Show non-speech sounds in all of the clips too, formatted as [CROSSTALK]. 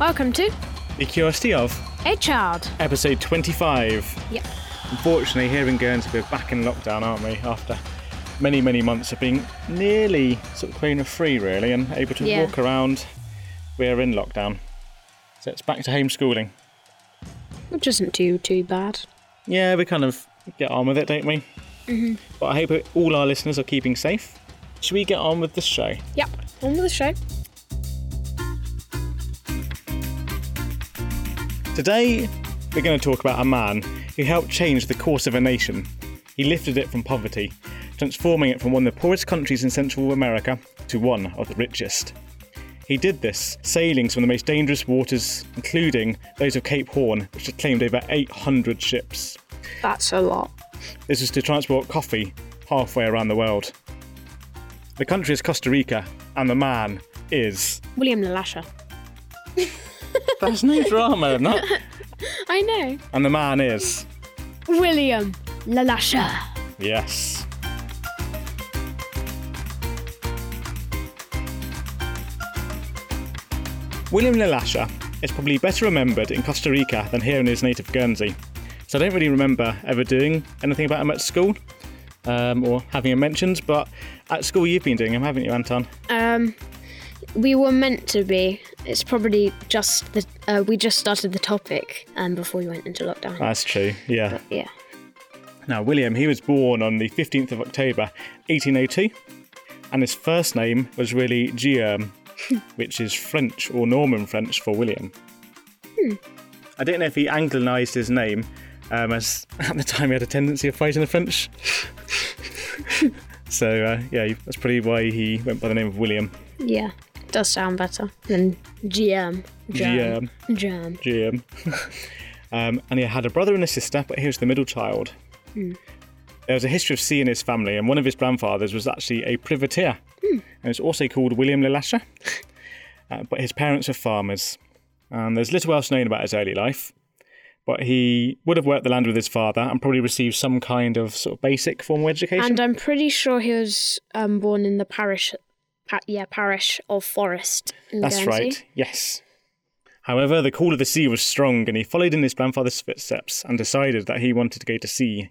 Welcome to The Curiosity of, A Child. episode 25. Yep. Unfortunately, here in Guernsey, we're back in lockdown, aren't we? After many, many months of being nearly sort of corona free, really, and able to Yeah. walk around. We're in lockdown. So it's back to homeschooling. Which isn't too too bad. Yeah, we kind of get on with it, don't we? Mm-hmm. But I hope all our listeners are keeping safe. Should we get on with the show? Yep. On with the show. Today, we're going to talk about a man who helped change the course of a nation. He lifted it from poverty, transforming it from one of the poorest countries in Central America to one of the richest. He did this sailing some of the most dangerous waters, including those of Cape Horn, which had claimed over 800 ships. That's a lot. This was to transport coffee halfway around the world. The country is Costa Rica, and the man is. William Le Lacheur. [LAUGHS] There's no [LAUGHS] drama that. I know. And the man is. William Le Lacheur. Yes. William Le Lacheur is probably better remembered in Costa Rica than here in his native Guernsey. So I don't really remember ever doing anything about him at school um, or having him mentioned, but at school you've been doing him, haven't you, Anton? Um, we were meant to be. It's probably just the uh, we just started the topic um before we went into lockdown. That's true, yeah. yeah. Now, William, he was born on the 15th of October 1802, and his first name was really Guillaume, [LAUGHS] which is French or Norman French for William. Hmm. I don't know if he Anglicised his name, um, as [LAUGHS] at the time he had a tendency of fighting the French. [LAUGHS] so, uh, yeah, that's probably why he went by the name of William. Yeah. Does sound better than GM. GM. Jam. Guillaume. [LAUGHS] um, and he had a brother and a sister, but he was the middle child. There was a history of sea in his family, and one of his grandfathers was actually a privateer. And it's also called William Le Lacheur. Uh, but his parents were farmers. And there's little else known about his early life. But he would have worked the land with his father and probably received some kind of sort of basic formal education. And I'm pretty sure he was um, born in the parish, pa- yeah, parish of Forest. In That's Guernsey. right, yes. However, the call of the sea was strong, and he followed in his grandfather's footsteps and decided that he wanted to go to sea.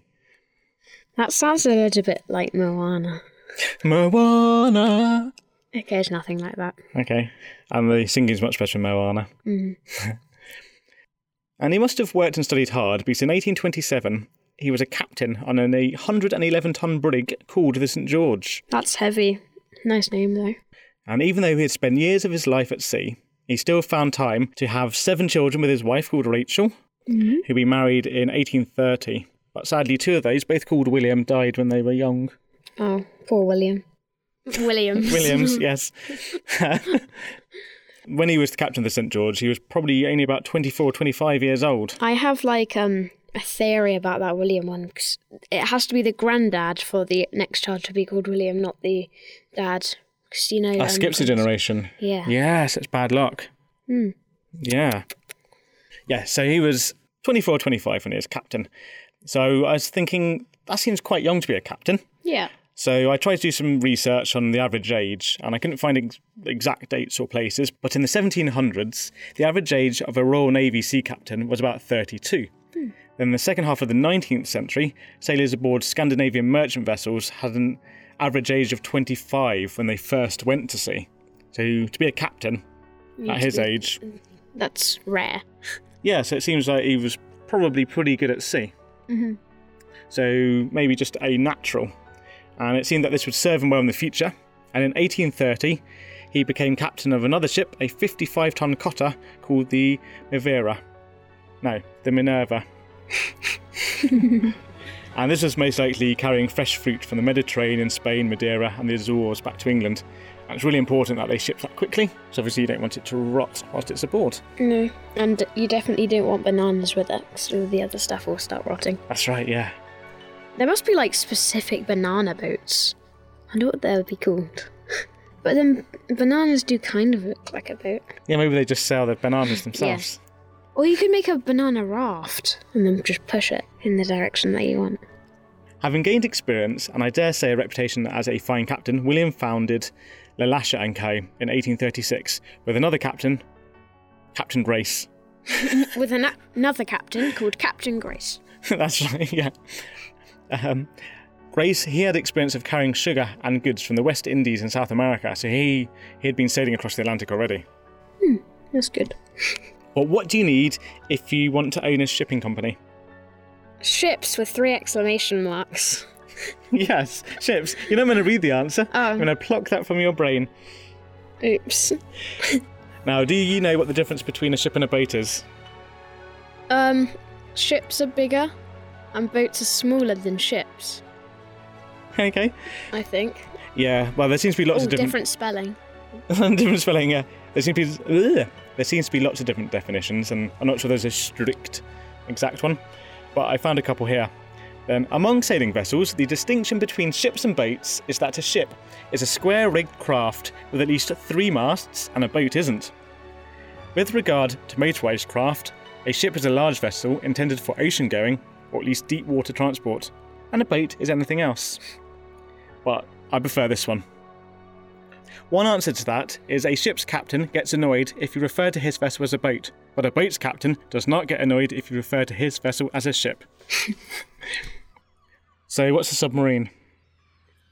That sounds a little bit like Moana. [LAUGHS] Moana! Okay, it's nothing like that. Okay. And the singing's much better in Moana. Mm. [LAUGHS] and he must have worked and studied hard because in 1827 he was a captain on an 111 ton brig called the St. George. That's heavy. Nice name though. And even though he had spent years of his life at sea, he still found time to have seven children with his wife called Rachel, who he married in 1830. But sadly, two of those, both called William, died when they were young. Oh, poor William. [LAUGHS] Williams. Williams, [LAUGHS] yes. [LAUGHS] when he was the captain of the St. George, he was probably only about 24 25 years old. I have like um a theory about that William one. 'cause it has to be the granddad for the next child to be called William, not the dad. 'Cause, you know, That um, skips a generation. Yeah. Yes, it's bad luck. Yeah. Yeah, so he was 24, 25 when he was captain. So I was thinking, that seems quite young to be a captain. Yeah. So I tried to do some research on the average age, and I couldn't find ex- exact dates or places. But in the 1700s, the average age of a Royal Navy sea captain was about 32. Then in the second half of the 19th century, sailors aboard Scandinavian merchant vessels had an average age of 25 when they first went to sea. So to be a captain at his age, That's rare. yeah, so it seems like he was probably pretty good at sea. Mm-hmm. So maybe just a natural. And it seemed that this would serve him well in the future. And in 1830, he became captain of another ship, a 55 ton cutter called the Mivera. No, the Minerva. And this was most likely carrying fresh fruit from the Mediterranean, Spain, Madeira, and the Azores back to England. And it's really important that they ship that quickly, so obviously you don't want it to rot whilst it's aboard. No. And you definitely don't want bananas with it, because all the other stuff will start rotting. That's right, yeah. There must be like specific banana boats. I wonder what they would be called. [LAUGHS] But then bananas do kind of look like a boat. Yeah, maybe they just sell the bananas [LAUGHS] themselves. Or you could make a banana raft and then just push it in the direction that you want. Having gained experience and I dare say a reputation as a fine captain, William founded Le Lacheur and Co. in 1836 with another captain, Captain Grace. [LAUGHS] with an- another captain called Captain Grace. [LAUGHS] That's right, yeah. Um, Grace, he had experience of carrying sugar and goods from the West Indies and South America, so he, he had been sailing across the Atlantic already. Hmm, That's good. But what do you need if you want to own a shipping company? Ships with three exclamation marks. [LAUGHS] yes, ships. You're not going to read the answer. Oh. I'm going to pluck that from your brain. Oops. [LAUGHS] Now, do you know what the difference between a ship and a boat is? Um, ships are bigger, and boats are smaller than ships. Okay. I think. Yeah, well, there seems to be lots Oh, of different, different spelling. [LAUGHS] different spelling. Yeah, there seems to be ugh. There seems to be lots of different definitions, and I'm not sure there's a strict, exact one. But I found a couple here. Then, among sailing vessels, the distinction between ships and boats is that a ship is a square-rigged craft with at least three masts, and a boat isn't. With regard to motorised craft, a ship is a large vessel intended for ocean-going or at least deep water transport, and a boat is anything else. But I prefer this one. One answer to that is a ship's captain gets annoyed if you refer to his vessel as a boat, but a boat's captain does not get annoyed if you refer to his vessel as a ship. [LAUGHS] so, what's a submarine?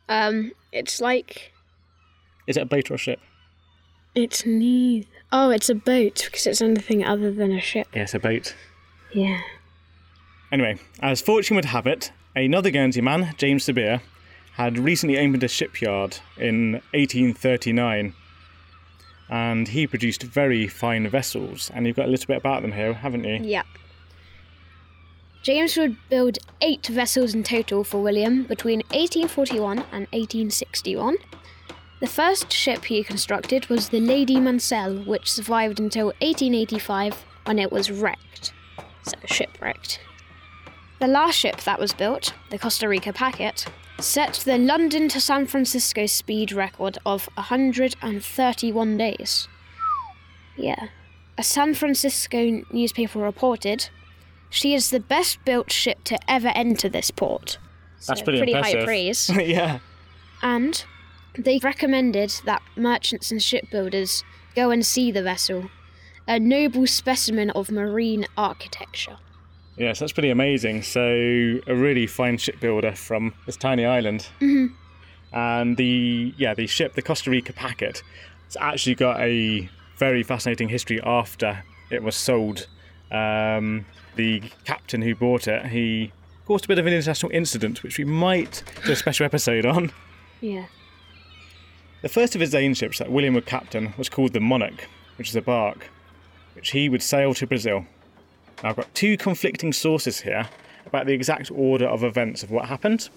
Um, it's like Is it a boat or a ship? it's neither. Oh, it's a boat because it's anything other than a ship. Yes, a boat. Yeah. Anyway, as fortune would have it, another Guernsey man, James De Beer, had recently opened a shipyard in 1839, and he produced very fine vessels. And you've got a little bit about them here, haven't you? Yeah. James would build eight vessels in total for William between 1841 and 1861. The first ship he constructed was the Lady Mansell, which survived until 1885 when it was wrecked. So, shipwrecked. The last ship that was built, the Costa Rica Packet, set the London to San Francisco speed record of 131 days. Yeah. A San Francisco newspaper reported, she is the best built ship to ever enter this port. That's So, pretty, high impressive. praise. [LAUGHS] yeah. And they recommended that merchants and shipbuilders go and see the vessel, a noble specimen of marine architecture. Yes, that's pretty amazing. So, a really fine shipbuilder from this tiny island. Mm-hmm. And the yeah, the ship, the Costa Rica Packet, it's actually got a very fascinating history after it was sold. Um, the captain who bought it, he caused a bit of an international incident, which we might do a special episode on. Yeah. The first of his own ships that William would captain was called the Monarch, which is a bark, which he would sail to Brazil. Now, I've got two conflicting sources here about the exact order of events of what happened.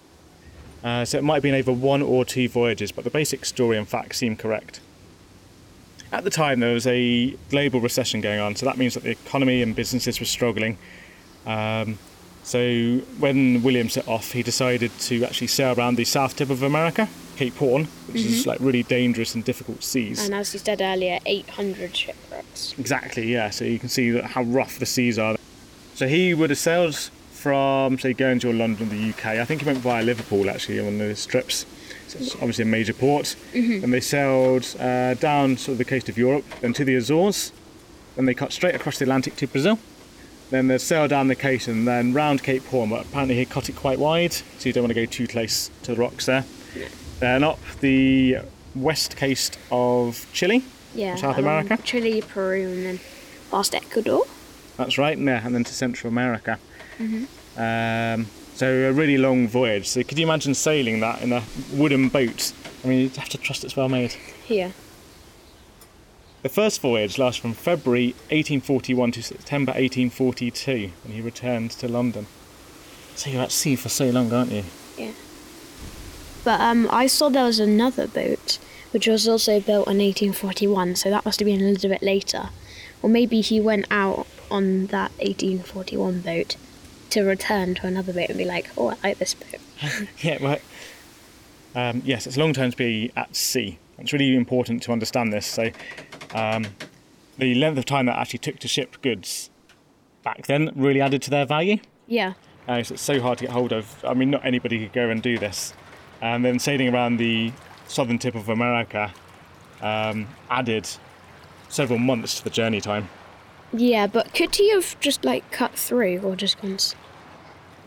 Uh, so it might have been over one or two voyages, but the basic story and facts seem correct. At the time, there was a global recession going on, so that means that the economy and businesses were struggling. Um, so when William set off, he decided to actually sail around the south tip of America, Cape Horn, which is like really dangerous and difficult seas. And as you said earlier, 800 shipwrecks. Exactly, yeah. So you can see that how rough the seas are. So he would have sailed from, say, Guernsey or London, the UK. I think he went via Liverpool actually on those trips. So it's obviously a major port. And they sailed uh, down sort of the coast of Europe, and to the Azores. Then they cut straight across the Atlantic to Brazil. Then they sailed down the coast and then round Cape Horn, but apparently he cut it quite wide, so you don't want to go too close to the rocks there. Then up the west coast of Chile, Yeah. South America? Chile, Peru, and then past Ecuador. That's right, yeah, and then to Central America. Um, so a really long voyage. So could you imagine sailing that in a wooden boat? I mean, you'd have to trust it's well made. Here. The first voyage lasts from February 1841 to September 1842 when he returned to London. So you're at sea for so long, aren't you? Yeah. But um, I saw there was another boat which was also built in 1841, so that must have been a little bit later. Or maybe he went out on that 1841 boat to return to another boat and be like, oh, I like this boat. [LAUGHS] Yeah, well, um, yes, it's a long time to be at sea. It's really important to understand this. So, um, the length of time that actually took to ship goods back then really added to their value. Yeah. Uh, so it's so hard to get hold of. I mean, not anybody could go and do this. And then sailing around the southern tip of America um, added several months to the journey time. Yeah, but could he have just like cut through or just gone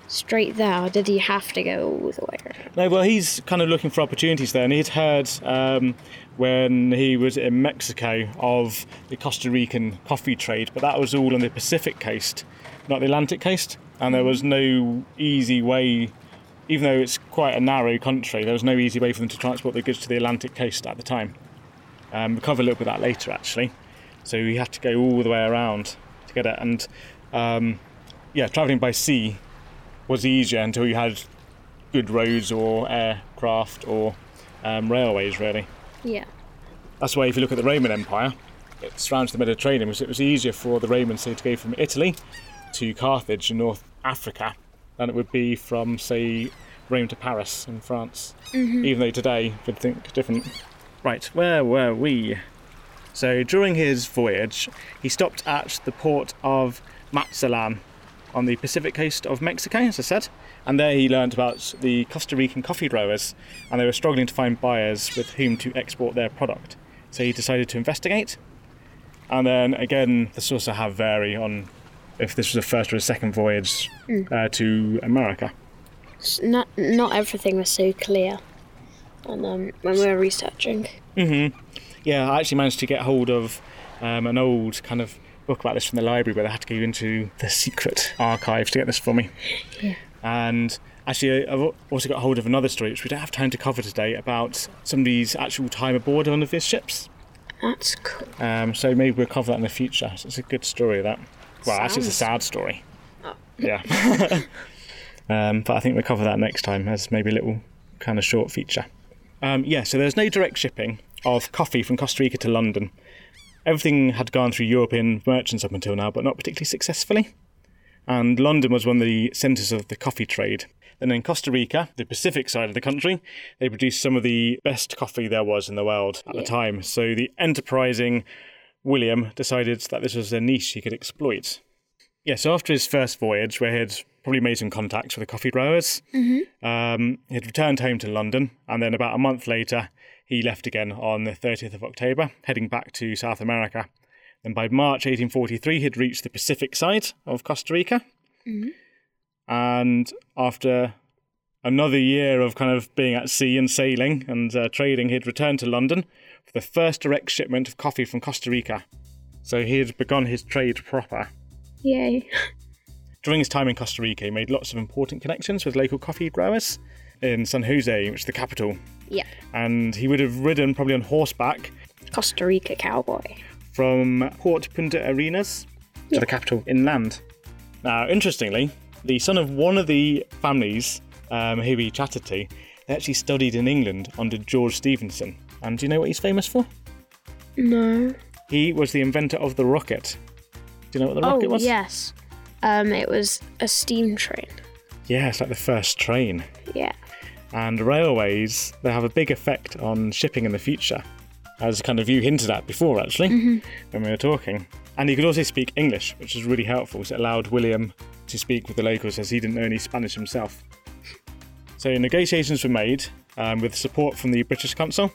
straight there? Or did he have to go all the way around? No, well, he's kind of looking for opportunities there, and he'd heard um, when he was in Mexico of the Costa Rican coffee trade, but that was all on the Pacific coast, not the Atlantic coast, and there was no easy way. Even though it's quite a narrow country, there was no easy way for them to transport their goods to the Atlantic coast at the time. Um, we'll cover a little bit of that later, actually. So he had to go all the way around to get it, and um, yeah, travelling by sea was easier until you had good roads or aircraft or um, railways, really. Yeah. That's why if you look at the Roman Empire, it surrounds the Mediterranean, so it was easier for the Romans say, to go from Italy to Carthage in North Africa than it would be from, say, Rome to Paris in France. Mm-hmm. Even though today we'd think different. Right, where were we? So during his voyage, he stopped at the port of Mazatlan on the Pacific coast of Mexico, as I said, and there he learned about the Costa Rican coffee growers, and they were struggling to find buyers with whom to export their product. So he decided to investigate, and then again, the sources I have vary on if this was a first or a second voyage uh, to America. Not not everything was so clear. And um, when we were researching, Yeah, I actually managed to get hold of um, an old kind of book about this from the library where they had to go into the secret archives to get this for me. Yeah. And actually, I've also got hold of another story which we don't have time to cover today about somebody's actual time aboard one of these ships. that's cool. Um, so maybe we'll cover that in the future. So it's a good story, that. Well, actually, it's a sad story. Oh. Yeah. [LAUGHS] um, but I think we'll cover that next time as maybe a little kind of short feature. Um, yeah, so there's no direct shipping of coffee from Costa Rica to London. Everything had gone through European merchants up until now, but not particularly successfully. And London was one of the centres of the coffee trade. And in Costa Rica, the Pacific side of the country, they produced some of the best coffee there was in the world at the time. So the enterprising William decided that this was a niche he could exploit. Yeah, so after his first voyage, where he had probably made some contacts with the coffee growers, um, he'd returned home to London, and then about a month later, he left again on the 30th of October, heading back to South America. Then by March 1843, he'd reached the Pacific side of Costa Rica. And after another year of kind of being at sea and sailing and uh, trading, he'd returned to London for the first direct shipment of coffee from Costa Rica. So he had begun his trade proper. Yay. During his time in Costa Rica, he made lots of important connections with local coffee growers in San Jose, which is the capital. Yeah. And he would have ridden probably on horseback Costa Rica cowboy. from Port Punta Arenas to the capital inland. Now, interestingly, the son of one of the families um, who he chatted to, they actually studied in England under George Stephenson. And do you know what he's famous for? No. He was the inventor of the rocket. Do you know what the Oh rocket was? yes. Um, it was a steam train. Yeah, it's like the first train. Yeah. And railways, they have a big effect on shipping in the future, as kind of you hinted at before, actually, when we were talking. And he could also speak English, which was really helpful. So it allowed William to speak with the locals as he didn't know any Spanish himself. So negotiations were made um, with support from the British Council,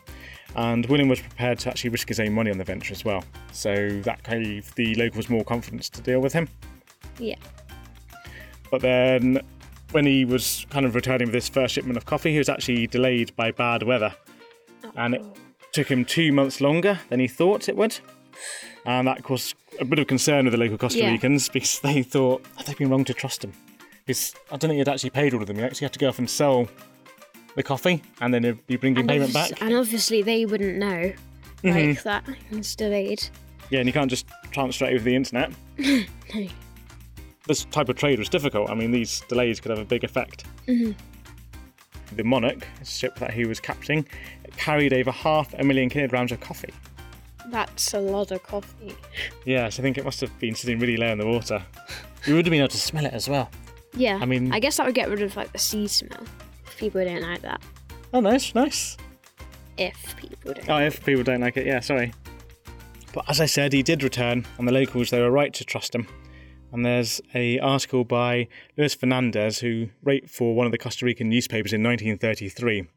and William was prepared to actually risk his own money on the venture as well. So that gave the locals more confidence to deal with him. Yeah. But then, when he was kind of returning with his first shipment of coffee, he was actually delayed by bad weather. And it oh. took him two months longer than he thought it would. And that caused a bit of concern with the local Costa Yeah. Ricans because they thought, had they been wrong to trust him? Because I don't think he'd actually paid all of them. He actually had to go off and sell the coffee and then he'd be bringing payment back. and obviously they wouldn't know like mm-hmm. that it's delayed. Yeah, and you can't just transfer it over the internet. [LAUGHS] No. this type of trade was difficult. I mean, these delays could have a big effect. Mm-hmm. The Monarch, ship that he was captaining, carried over half a million kilograms of coffee. That's a lot of coffee. Yes, I think it must have been sitting really low in the water. [LAUGHS] You would have been able to smell it as well. Yeah. I mean- I guess that would get rid of like the sea smell. People don't like that. Oh, nice, nice. If people don't. Oh, if people don't like it, yeah, sorry. But as I said, he did return, and the locals they were right to trust him. And there's a article by Luis Fernandez, who wrote for one of the Costa Rican newspapers in 1933,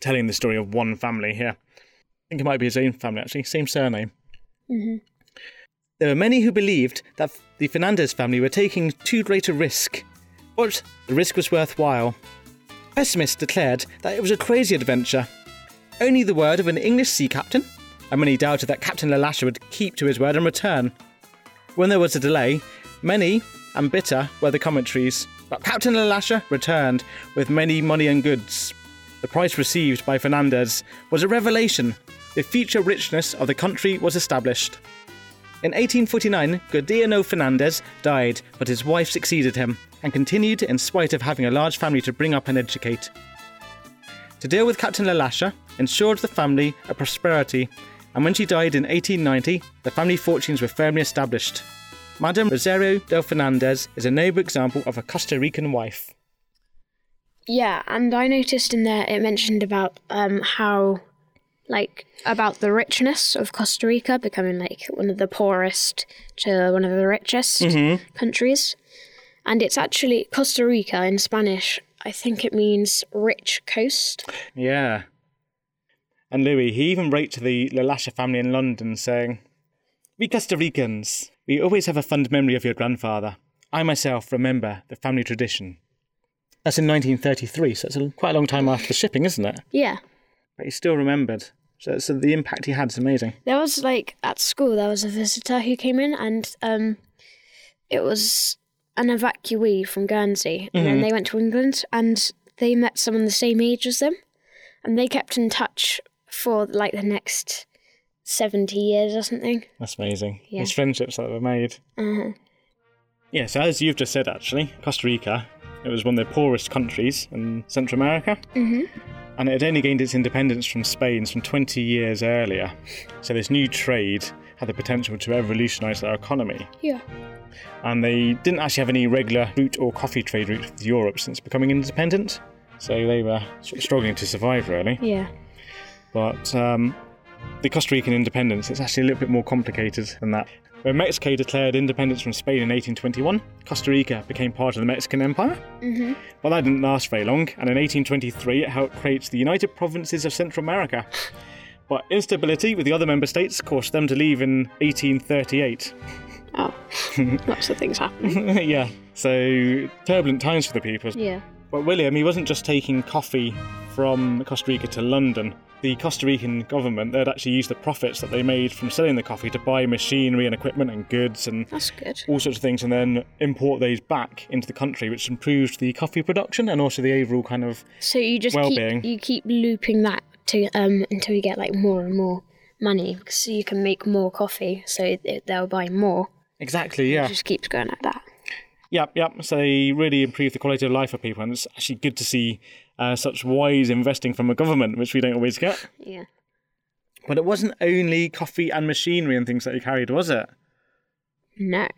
telling the story of one family here. I think it might be his own family actually, same surname. Mm-hmm. There were many who believed that the Fernandez family were taking too great a risk, but the risk was worthwhile. Pessimists declared that it was a crazy adventure. Only the word of an English sea captain, and many doubted that Captain Le Lacheur would keep to his word and return. When there was a delay, many and bitter were the commentaries, but Captain Le Lacheur returned with many money and goods. The price received by Fernandez was a revelation. The future richness of the country was established. In 1849, Gordiano Fernandez died, but his wife succeeded him and continued in spite of having a large family to bring up and educate. To deal with Captain Le Lacheur ensured the family a prosperity, and when she died in 1890, the family fortunes were firmly established. Madame Rosario del Fernandez is a noble example of a Costa Rican wife. Yeah, and I noticed in there it mentioned about um, how, like, about the richness of Costa Rica becoming like one of the poorest to one of the richest countries. And it's actually Costa Rica in Spanish. I think it means rich coast. Yeah. And Louis, he even wrote to the Le Lacheur family in London saying, We Costa Ricans, we always have a fond memory of your grandfather. I myself remember the family tradition. That's in 1933, so it's a, quite a long time after the shipping, isn't it? Yeah. But he still remembered. So, so the impact he had is amazing. There was like at school there was a visitor who came in and um it was an evacuee from Guernsey and then they went to England and they met someone the same age as them and they kept in touch for like the next 70 years or something. That's amazing. Yeah. His friendships that were made. Uh-huh. Yeah, so as you've just said, actually, Costa Rica, it was one of the poorest countries in Central America. Mhm. And it had only gained its independence from Spain some 20 years earlier. So this new trade had the potential to revolutionise their economy. Yeah. And they didn't actually have any regular fruit or coffee trade route with Europe since becoming independent. So they were sort of struggling to survive, really. Yeah. But um, the Costa Rican independence, it's actually a little bit more complicated than that. When Mexico declared independence from Spain in 1821, Costa Rica became part of the Mexican Empire. Mm-hmm. But that didn't last very long, and in 1823 it helped create the United Provinces of Central America. [LAUGHS] But instability with the other member states caused them to leave in 1838. Oh. Lots of things happen. [LAUGHS] yeah, so turbulent times for the people. Yeah. But William, he wasn't just taking coffee from Costa Rica to London. The Costa Rican government, they'd actually used the profits that they made from selling the coffee to buy machinery and equipment and goods and That's good. all sorts of things and then import those back into the country, which improved the coffee production and also the overall kind of. So you just Well-being. keep you keep looping that to um until you get like more and more money because you can make more coffee, so they'll buy more. Exactly, yeah. It just keeps going like that. Yep, yep. So they really improved the quality of life for people, and it's actually good to see uh, such wise investing from a government, which we don't always get. Yeah. But it wasn't only coffee and machinery and things that he carried, was it? No.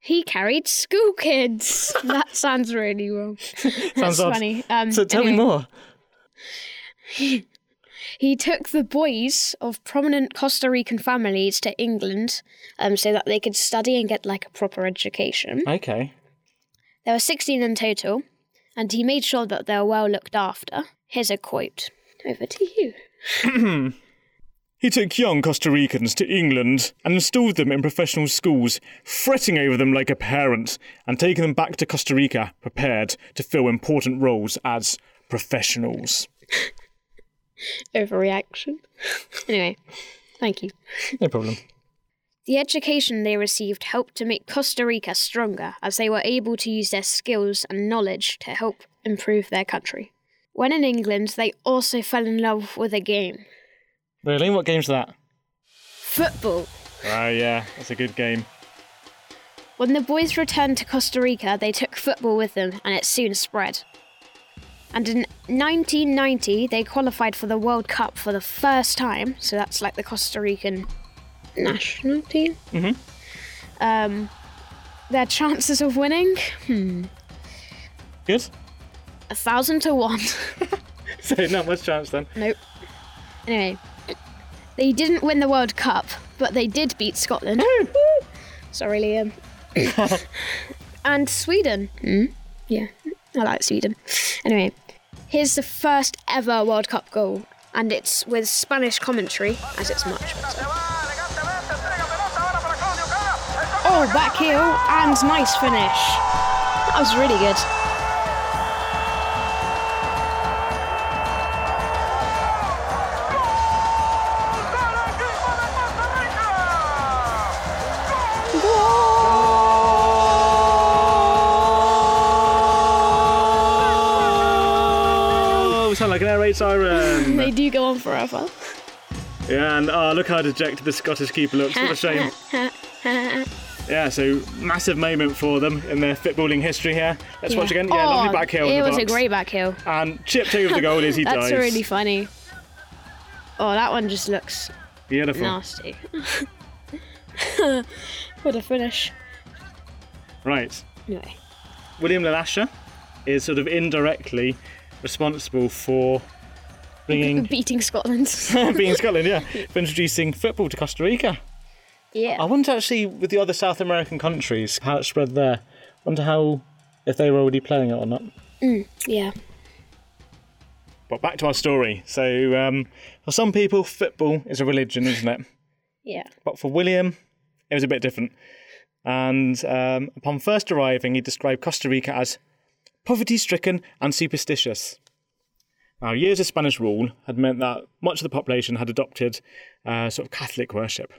He carried school kids. [LAUGHS] that sounds really wrong. Sounds That's odd. funny. Um, So tell me more. [LAUGHS] He took the boys of prominent Costa Rican families to England um, so that they could study and get like a proper education. Okay. There were 16 in total, and he made sure that they were well looked after. Here's a quote. Over to you. [CLEARS THROAT] He took young Costa Ricans to England and installed them in professional schools, fretting over them like a parent, and taking them back to Costa Rica prepared to fill important roles as professionals. [LAUGHS] Overreaction. [LAUGHS] anyway, thank you. No problem. The education they received helped to make Costa Rica stronger as they were able to use their skills and knowledge to help improve their country. When in England, they also fell in love with a game Really? What game's that? football. Oh, yeah, that's a good game. When the boys returned to Costa Rica, they took football with them and it soon spread. And in 1990, they qualified for the World Cup for the first time, so that's like the Costa Rican national team. Mhm. Um, their chances of winning? Good? A thousand to one. [LAUGHS] So, not much chance then. nope. Anyway, they didn't win the World Cup, but they did beat Scotland. Sorry, Liam. [LAUGHS] and Sweden. Mm? Yeah, I like Sweden. Anyway, here's the first ever World Cup goal, and it's with Spanish commentary, as it's much better. Oh, back heel and nice finish. That was really good. Siren. [LAUGHS] They do go on forever. yeah, and oh, look how dejected the Scottish keeper looks. What a shame. [LAUGHS] Yeah, so massive moment for them in their footballing history here. Let's watch again. Yeah, lovely Oh, back heel. It was a great back heel. And chipped over the goal as he [LAUGHS] That's dives. really funny. Oh, that one just looks Beautiful. nasty. what a finish. Right. Anyway. William Le Lacheur is sort of indirectly responsible for bringing [LAUGHS] Beating Scotland. [LAUGHS] being [LAUGHS] Scotland, yeah, for introducing football to Costa Rica. Yeah, I wonder actually with the other South American countries how it spread there. Wonder how if they were already playing it or not. Yeah. But back to our story. So um, for some people, football is a religion, isn't it? Yeah. But for William, it was a bit different. And um, upon first arriving, he described Costa Rica as poverty stricken and superstitious. Now, years of Spanish rule had meant that much of the population had adopted uh, sort of Catholic worship.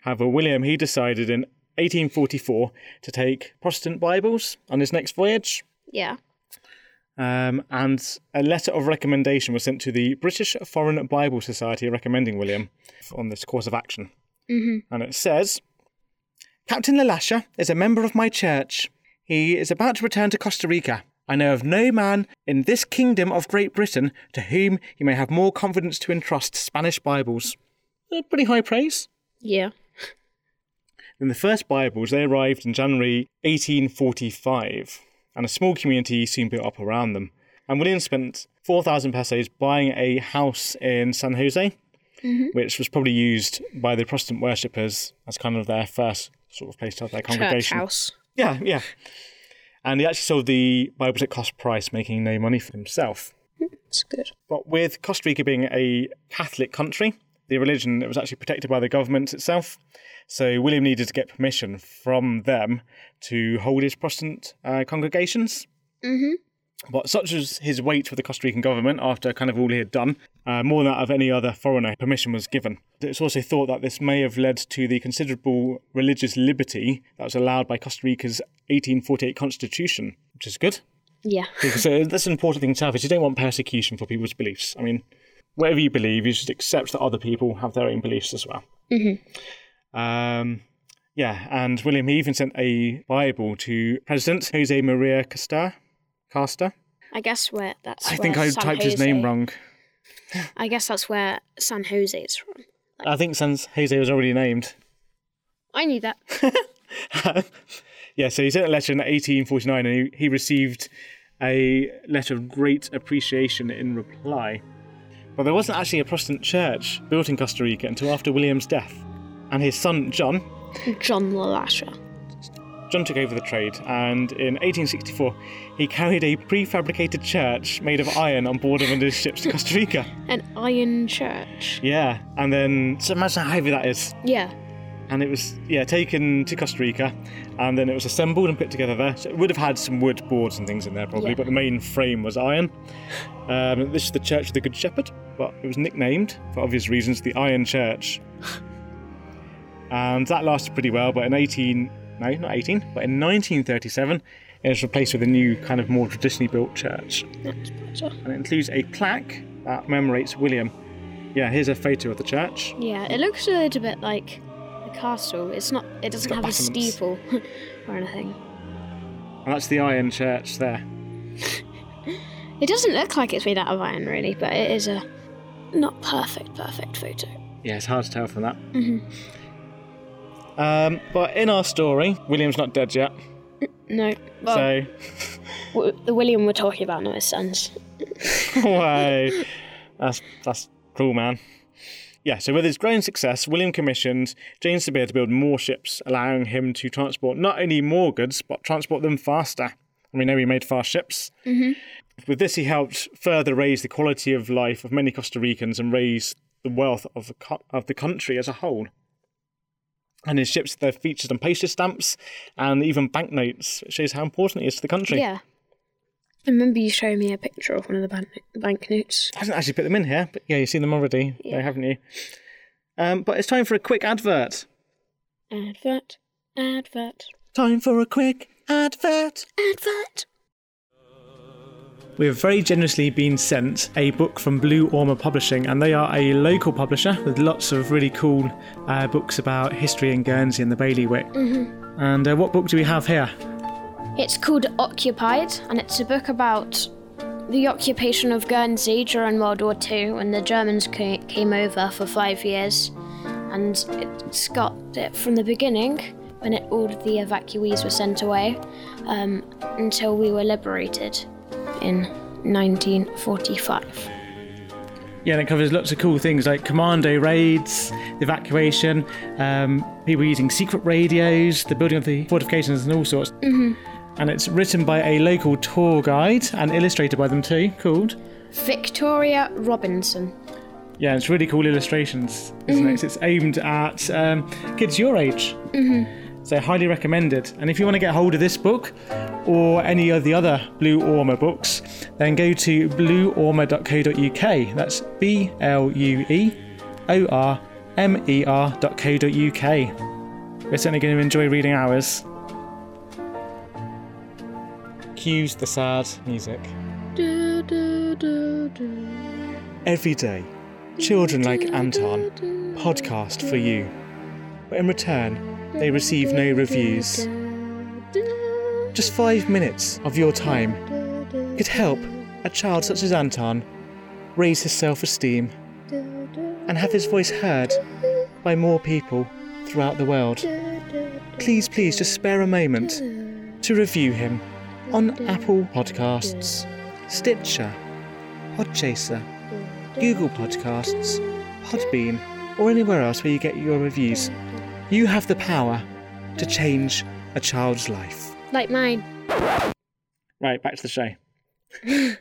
However, William, he decided in 1844 to take Protestant Bibles on his next voyage. Yeah. Um, and a letter of recommendation was sent to the British Foreign Bible Society recommending William on this course of action. Mm-hmm. And it says Captain Le Lacheur is a member of my church. He is about to return to Costa Rica. I know of no man in this kingdom of Great Britain to whom you may have more confidence to entrust Spanish Bibles. Uh, pretty high praise. Yeah. Then the first Bibles, they arrived in January 1845, and a small community soon built up around them. And William spent 4,000 pesos buying a house in San Jose, which was probably used by the Protestant worshippers as kind of their first sort of place to have their congregation. Church house. Yeah, yeah. And he actually sold the Bibles at cost price, making no money for himself. It's good. But with Costa Rica being a Catholic country, the religion it was actually protected by the government itself. So William needed to get permission from them to hold his Protestant uh, congregations. Mm-hmm. But such was his weight with the Costa Rican government after kind of all he had done, uh, more than that of any other foreigner, permission was given. It's also thought that this may have led to the considerable religious liberty that was allowed by Costa Rica's 1848 constitution, which is good. Yeah. [LAUGHS] So that's an important thing to have is you don't want persecution for people's beliefs. I mean, whatever you believe, you should accept that other people have their own beliefs as well. Mm-hmm. Um, yeah, and William he even sent a Bible to President Jose Maria Castar. Castor. I guess where that's. I think I San typed his name wrong. I guess that's where San Jose is from. I think San Jose was already named. I knew that. [LAUGHS] Yeah, so he sent a letter in 1849 and he, he received a letter of great appreciation in reply. But there wasn't actually a Protestant church built in Costa Rica until after William's death. And his son, John, John Le Lacheur. John took over the trade, and in 1864, he carried a prefabricated church made of iron on board of one of his ships to Costa Rica. An iron church. Yeah, and then so imagine how heavy that is. Yeah. and it was yeah taken to Costa Rica, and then it was assembled and put together there. So it would have had some wood boards and things in there probably, Yeah. but the main frame was iron. Um, this is the Church of the Good Shepherd, but it was nicknamed for obvious reasons the Iron Church, [LAUGHS] and that lasted pretty well. But in 18 no not 18, but in 1937. It was replaced with a new, kind of more traditionally built church. That's better. And it includes a plaque that commemorates William. Yeah, here's a photo of the church. Yeah, it looks a little bit like a castle. It's not. It doesn't have a steeple [LAUGHS] or anything. And that's the Iron Church there. [LAUGHS] It doesn't look like it's made out of iron, really, but it is a not perfect, perfect photo. Yeah, it's hard to tell from that. Mm-hmm. Um, but in our story, William's not dead yet. No, well, So, [LAUGHS] w- the William we're talking about, not his sons. [LAUGHS] way. That's, that's cruel, man. Yeah, so with his growing success, William commissioned James Sabir to build more ships, allowing him to transport not only more goods, but transport them faster. And we know he made fast ships. With this, he helped further raise the quality of life of many Costa Ricans and raise the wealth of the, co- of the country as a whole. And his ships, they're featured on postage stamps and even banknotes. It shows how important it is to the country. Yeah. I remember you showing me a picture of one of the bank banknotes. I haven't actually put them in here, but yeah, you've seen them already, Yeah. there, haven't you? Um, but it's time for a quick advert. Advert. Advert. Time for a quick advert. Advert. We have very generously been sent a book from Blue Ormer Publishing, and they are a local publisher with lots of really cool uh, books about history in Guernsey and the bailiwick. Mm-hmm. And uh, what book do we have here? It's called Occupied, and it's a book about the occupation of Guernsey during World War II when the Germans came over for five years. And it's got it from the beginning, when it, all the evacuees were sent away, um, until we were liberated in 1945. Yeah, and it covers lots of cool things like commando raids, evacuation, um, people using secret radios, the building of the fortifications, and all sorts. Mm-hmm. And it's written by a local tour guide and illustrated by them too, called. Victoria Robinson. Yeah, it's really cool illustrations, isn't it? It's aimed at um, kids your age. Mm-hmm. So highly recommended. And if you want to get hold of this book or any of the other Blue Ormer books, then go to blueormer.co.uk. That's B L U E O R M E R.co.uk. We're certainly going to enjoy reading ours. Cues the sad music. Every day, children like Anton podcast for you. But in return, they receive no reviews. Just five minutes of your time could help a child such as Anton raise his self esteem and have his voice heard by more people throughout the world. Please, please just spare a moment to review him on Apple Podcasts, Stitcher, Podchaser, Google Podcasts, Podbean, or anywhere else where you get your reviews. You have the power to change a child's life. Like mine. Right, back to the show. [LAUGHS]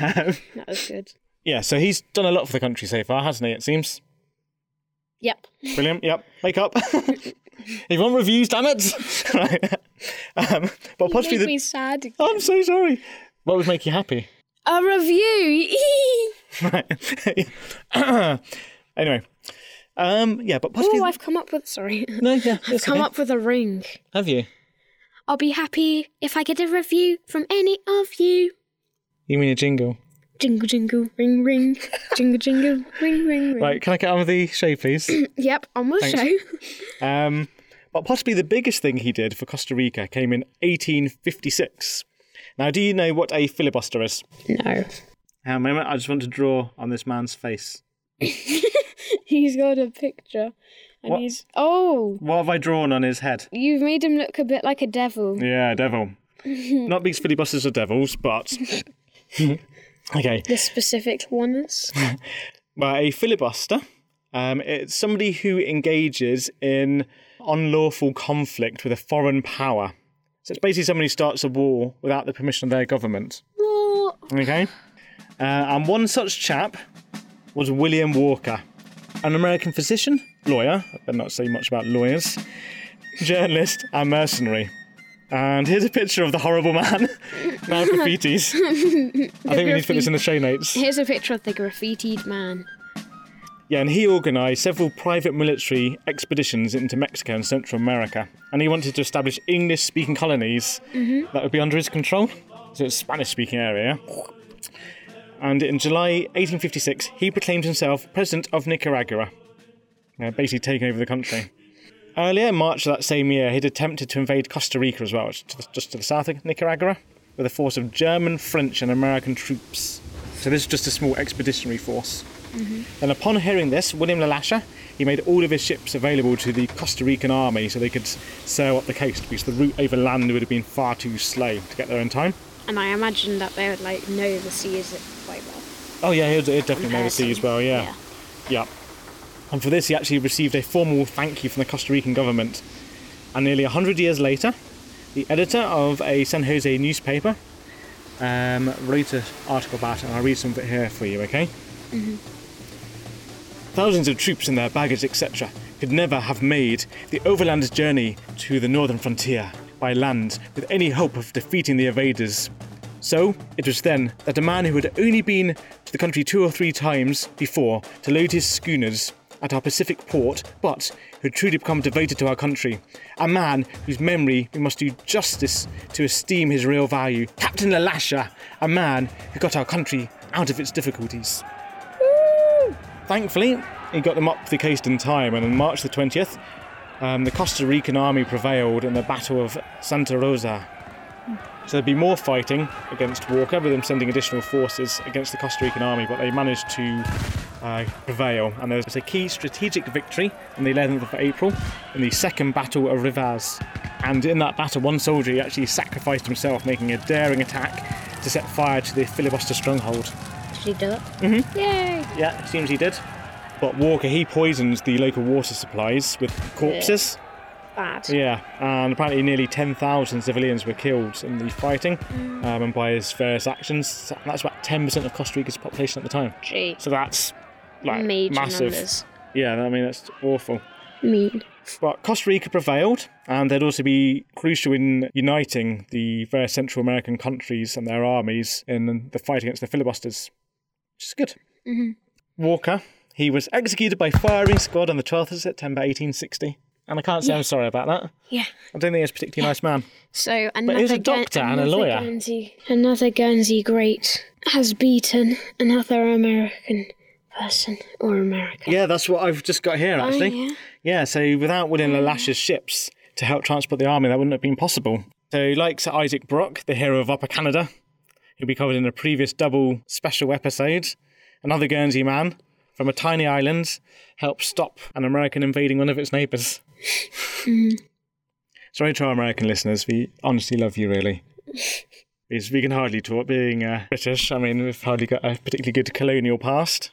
That was good. yeah, so he's done a lot for the country so far, hasn't he? It seems. Yep. Brilliant. Yep. Wake up. [LAUGHS] if you want reviews, damn it. [LAUGHS] right. Um, but possibly Make the. me sad. I'm so sorry. What would make you happy? A review. Right. anyway. Um, yeah, but possibly. oh, I've come up with. Sorry. No, yeah. [LAUGHS] I've come okay. up with a ring. Have you? I'll be happy if I get a review from any of you. You mean a jingle? Jingle, jingle, ring, ring. Jingle, jingle, ring, ring, ring. Right, can I get on with the show, please? [CLEARS THROAT] Yep, on with the show. [LAUGHS] Um, but possibly the biggest thing he did for Costa Rica came in 1856. Now, do you know what a filibuster is? No. Hang on a moment, I just want to draw on this man's face. [LAUGHS] [LAUGHS] He's got a picture. And What? he's. Oh! What have I drawn on his head? You've made him look a bit like a devil. [LAUGHS] Yeah, devil. [LAUGHS] Not because filibusters are devils, but. okay. The specific ones. Well, a filibuster, um, it's somebody who engages in unlawful conflict with a foreign power. So it's basically somebody who starts a war without the permission of their government. What? Okay. Uh, and one such chap was William Walker, an American physician, lawyer, I better not say much about lawyers, journalist, and mercenary. And here's a picture of the horrible man. [LAUGHS] now graffitis. [LAUGHS] I think we need to put this in the show notes. Here's a picture of the graffitied man. Yeah, and he organised several private military expeditions into Mexico and Central America. And he wanted to establish English speaking colonies mm-hmm. that would be under his control. So it's a Spanish speaking area. And in July 1856, he proclaimed himself President of Nicaragua, uh, basically taking over the country. Earlier in March of that same year, he'd attempted to invade Costa Rica as well, to the- just to the south of Nicaragua, with a force of German, French, and American troops. So this is just a small expeditionary force. And upon hearing this, William Le Lacheur, he made all of his ships available to the Costa Rican army so they could sail up the coast because the route over land would have been far too slow to get there in time. And I imagine that they would like know the sea well. Oh yeah, he'd, he'd definitely know the sea as well. Yeah. Yeah. yeah, And for this, he actually received a formal thank you from the Costa Rican government. And nearly hundred years later, the editor of a San Jose newspaper um, wrote an article about it, and I'll read some of it here for you. Okay. thousands of troops and their baggage, etc., could never have made the overland journey to the northern frontier by land with any hope of defeating the invaders. So, it was then that a man who had only been to the country two or three times before to load his schooners at our Pacific port, but who had truly become devoted to our country, a man whose memory we must do justice to esteem his real value, Captain Le Lacheur, a man who got our country out of its difficulties. Thankfully, he got them up the coast in time, and on March the 20th, um, the Costa Rican army prevailed in the Battle of Santa Rosa. So there'd be more fighting against Walker, with them sending additional forces against the Costa Rican army, but they managed to uh, prevail. And there was a key strategic victory on the 11th of April in the Second Battle of Rivas. And in that battle, one soldier actually sacrificed himself, making a daring attack to set fire to the filibuster stronghold. Did he do it? Mm-hmm. Yay! Yeah, seems he did. But Walker, he poisons the local water supplies with corpses. Bad. Yeah, and apparently nearly 10,000 civilians were killed in the fighting um, and by his various actions. And that's about 10% of Costa Rica's population at the time. Gee. So that's like Major massive. numbers. Yeah, I mean, that's awful. Mean. But Costa Rica prevailed, and they'd also be crucial in uniting the various Central American countries and their armies in the fight against the filibusters, which is good. Walker, he was executed by firing squad on the 12th of September 1860. And I can't say I'm sorry about that. Yeah. I don't think he's a particularly nice man. So another he was a doctor and a another lawyer. Guernsey, another Guernsey great has beaten another American person or American. Yeah, that's what I've just got here, oh, actually. Oh, yeah. Yeah, so without William Le Lacheur's ships to help transport the army, that wouldn't have been possible. So, like Sir Isaac Brock, the hero of Upper Canada, who'll be covered in a previous double special episode, another Guernsey man from a tiny island helped stop an American invading one of its neighbours. Sorry to our American listeners, we honestly love you, really. Because we can hardly talk, being uh, British, I mean, we've hardly got a particularly good colonial past.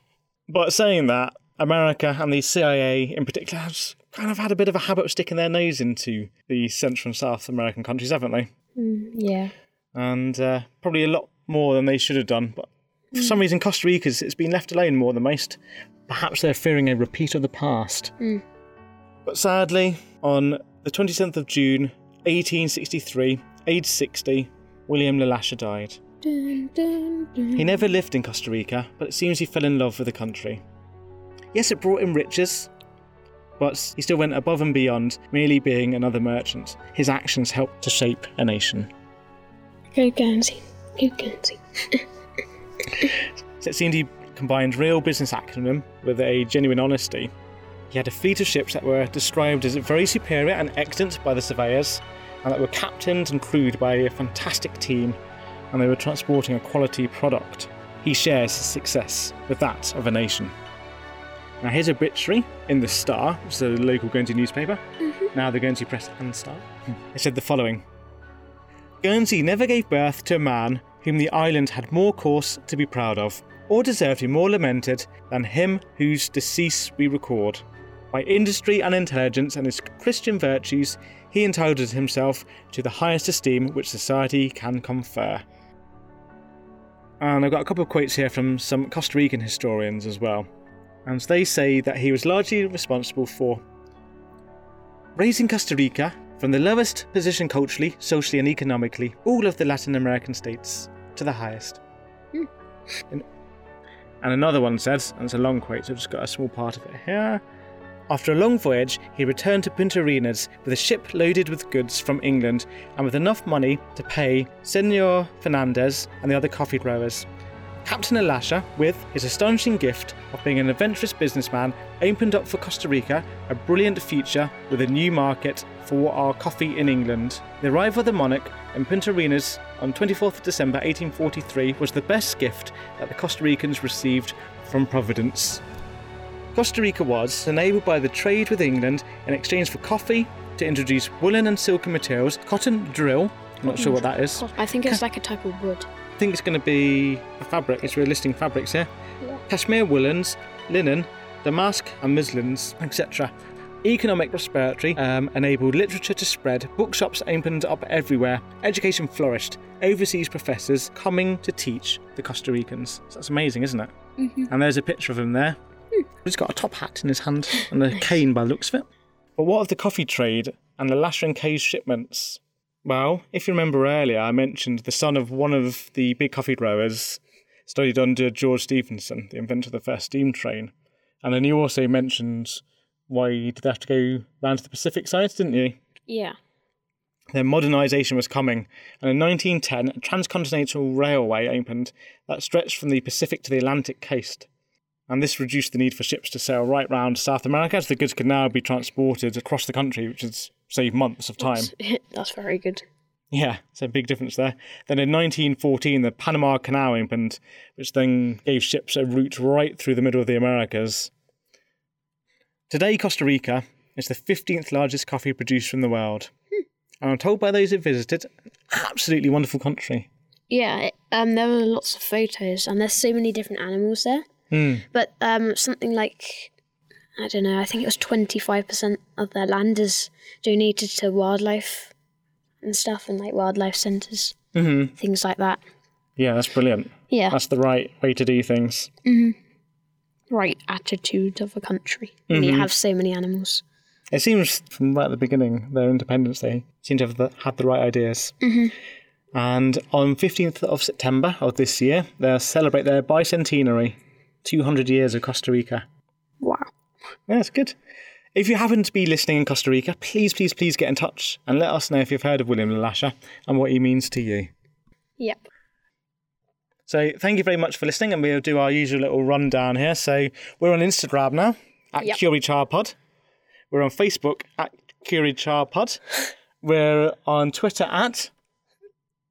But saying that, America and the CIA in particular have kind of had a bit of a habit of sticking their nose into the Central and South American countries, haven't they? Yeah. And uh, probably a lot more than they should have done. But for some reason, Costa Rica's it's been left alone more than most. Perhaps they're fearing a repeat of the past. But sadly, on the 27th of June, 1863, aged 60, William Le Lacheur died. Dun, dun, dun. He never lived in Costa Rica, but it seems he fell in love with the country. Yes, it brought him riches, but he still went above and beyond merely being another merchant. His actions helped to shape a nation. Go Guernsey. Go Guernsey. So it seemed he combined real business acumen with a genuine honesty. He had a fleet of ships that were described as very superior and excellent by the surveyors, and that were captained and crewed by a fantastic team, and they were transporting a quality product. He shares his success with that of a nation. Now here's a obituary in the Star, which is a local Guernsey newspaper, mm-hmm. now the Guernsey Press and Star. Hmm. It said the following Guernsey never gave birth to a man whom the island had more cause to be proud of, or deserved to be more lamented than him whose decease we record. By industry and intelligence and his Christian virtues, he entitled himself to the highest esteem which society can confer. And I've got a couple of quotes here from some Costa Rican historians as well. And they say that he was largely responsible for raising Costa Rica from the lowest position culturally, socially, and economically, all of the Latin American states, to the highest. And, and another one says, and it's a long quote, so I've just got a small part of it here. After a long voyage, he returned to Punta Arenas with a ship loaded with goods from England and with enough money to pay Senor Fernandez and the other coffee growers. Captain Le Lacheur, with his astonishing gift of being an adventurous businessman, opened up for Costa Rica a brilliant future with a new market for our coffee in England. The arrival of the monarch in Punta Arenas on 24th of December 1843 was the best gift that the Costa Ricans received from Providence. Costa Rica was enabled by the trade with England in exchange for coffee to introduce woolen and silken materials, cotton drill, I'm not sure what that is. I think it's like a type of wood. I think it's going to be a fabric. It's we're listing fabrics here. Yeah. Cashmere woolens, linen, damask and muslins, etc. Economic prosperity um, enabled literature to spread, bookshops opened up everywhere, education flourished, overseas professors coming to teach the Costa Ricans. So that's amazing, isn't it? And there's a picture of him there. He's got a top hat in his hand and a cane by the looks of it. But what of the coffee trade and Le Lacheur and Kay's shipments? Well, if you remember earlier, I mentioned the son of one of the big coffee growers studied under George Stephenson, the inventor of the first steam train. And then you also mentioned why you did have to go round to the Pacific side, didn't you? Yeah. Then modernisation was coming, and in 1910, a transcontinental railway opened that stretched from the Pacific to the Atlantic coast. And this reduced the need for ships to sail right round South America, as the goods could now be transported across the country, which has saved months of time. [LAUGHS] That's very good. Yeah, it's a big difference there. Then in 1914, the Panama Canal opened, which then gave ships a route right through the middle of the Americas. Today, Costa Rica is the 15th largest coffee producer in the world. And I'm told by those who visited, absolutely wonderful country. Yeah, um, there were lots of photos, and there's so many different animals there. But um, something like, I don't know, I think it was 25% of their land is donated to wildlife and stuff, and like wildlife centres, mm-hmm. things like that. Yeah, that's brilliant. Yeah, That's the right way to do things. right attitude of a country when you have so many animals. It seems from right at the beginning, their independence day, seem to have the, had the right ideas. Mm-hmm. And on 15th of September of this year, they'll celebrate their bicentenary, 200 years of Costa Rica. Wow. Yeah, that's good. If you happen to be listening in Costa Rica, please, please, please get in touch and let us know if you've heard of William Lacheur and what he means to you. Yep. So thank you very much for listening, and we'll do our usual little rundown here. So we're on Instagram now at Yep. Curie Child Pod. We're on Facebook at Curie Child Pod. We're on Twitter at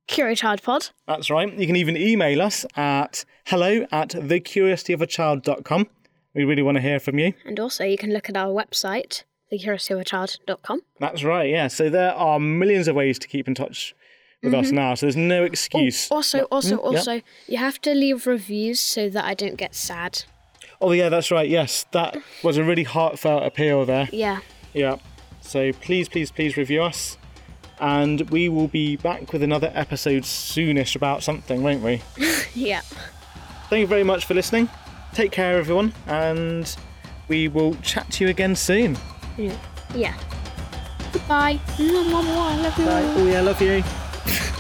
Curatard Pod. that's right. You can even email us at hello at thecuriosityofachild.com. We really want to hear from you. And also, you can look at our website, thecuriosityofachild.com. That's right, yeah. So there are millions of ways to keep in touch with us now. So there's no excuse. Also, also, Mm, also, you have to leave reviews so that I don't get sad. Oh, yeah, that's right. Yes, that was a really heartfelt appeal there. Yeah. Yeah. So please, please, please review us. And we will be back with another episode soonish about something, won't we? [LAUGHS] Yeah. Thank you very much for listening. Take care, everyone, and we will chat to you again soon. Yeah. Yeah. Goodbye. Bye. Oh, yeah, I love you. [LAUGHS]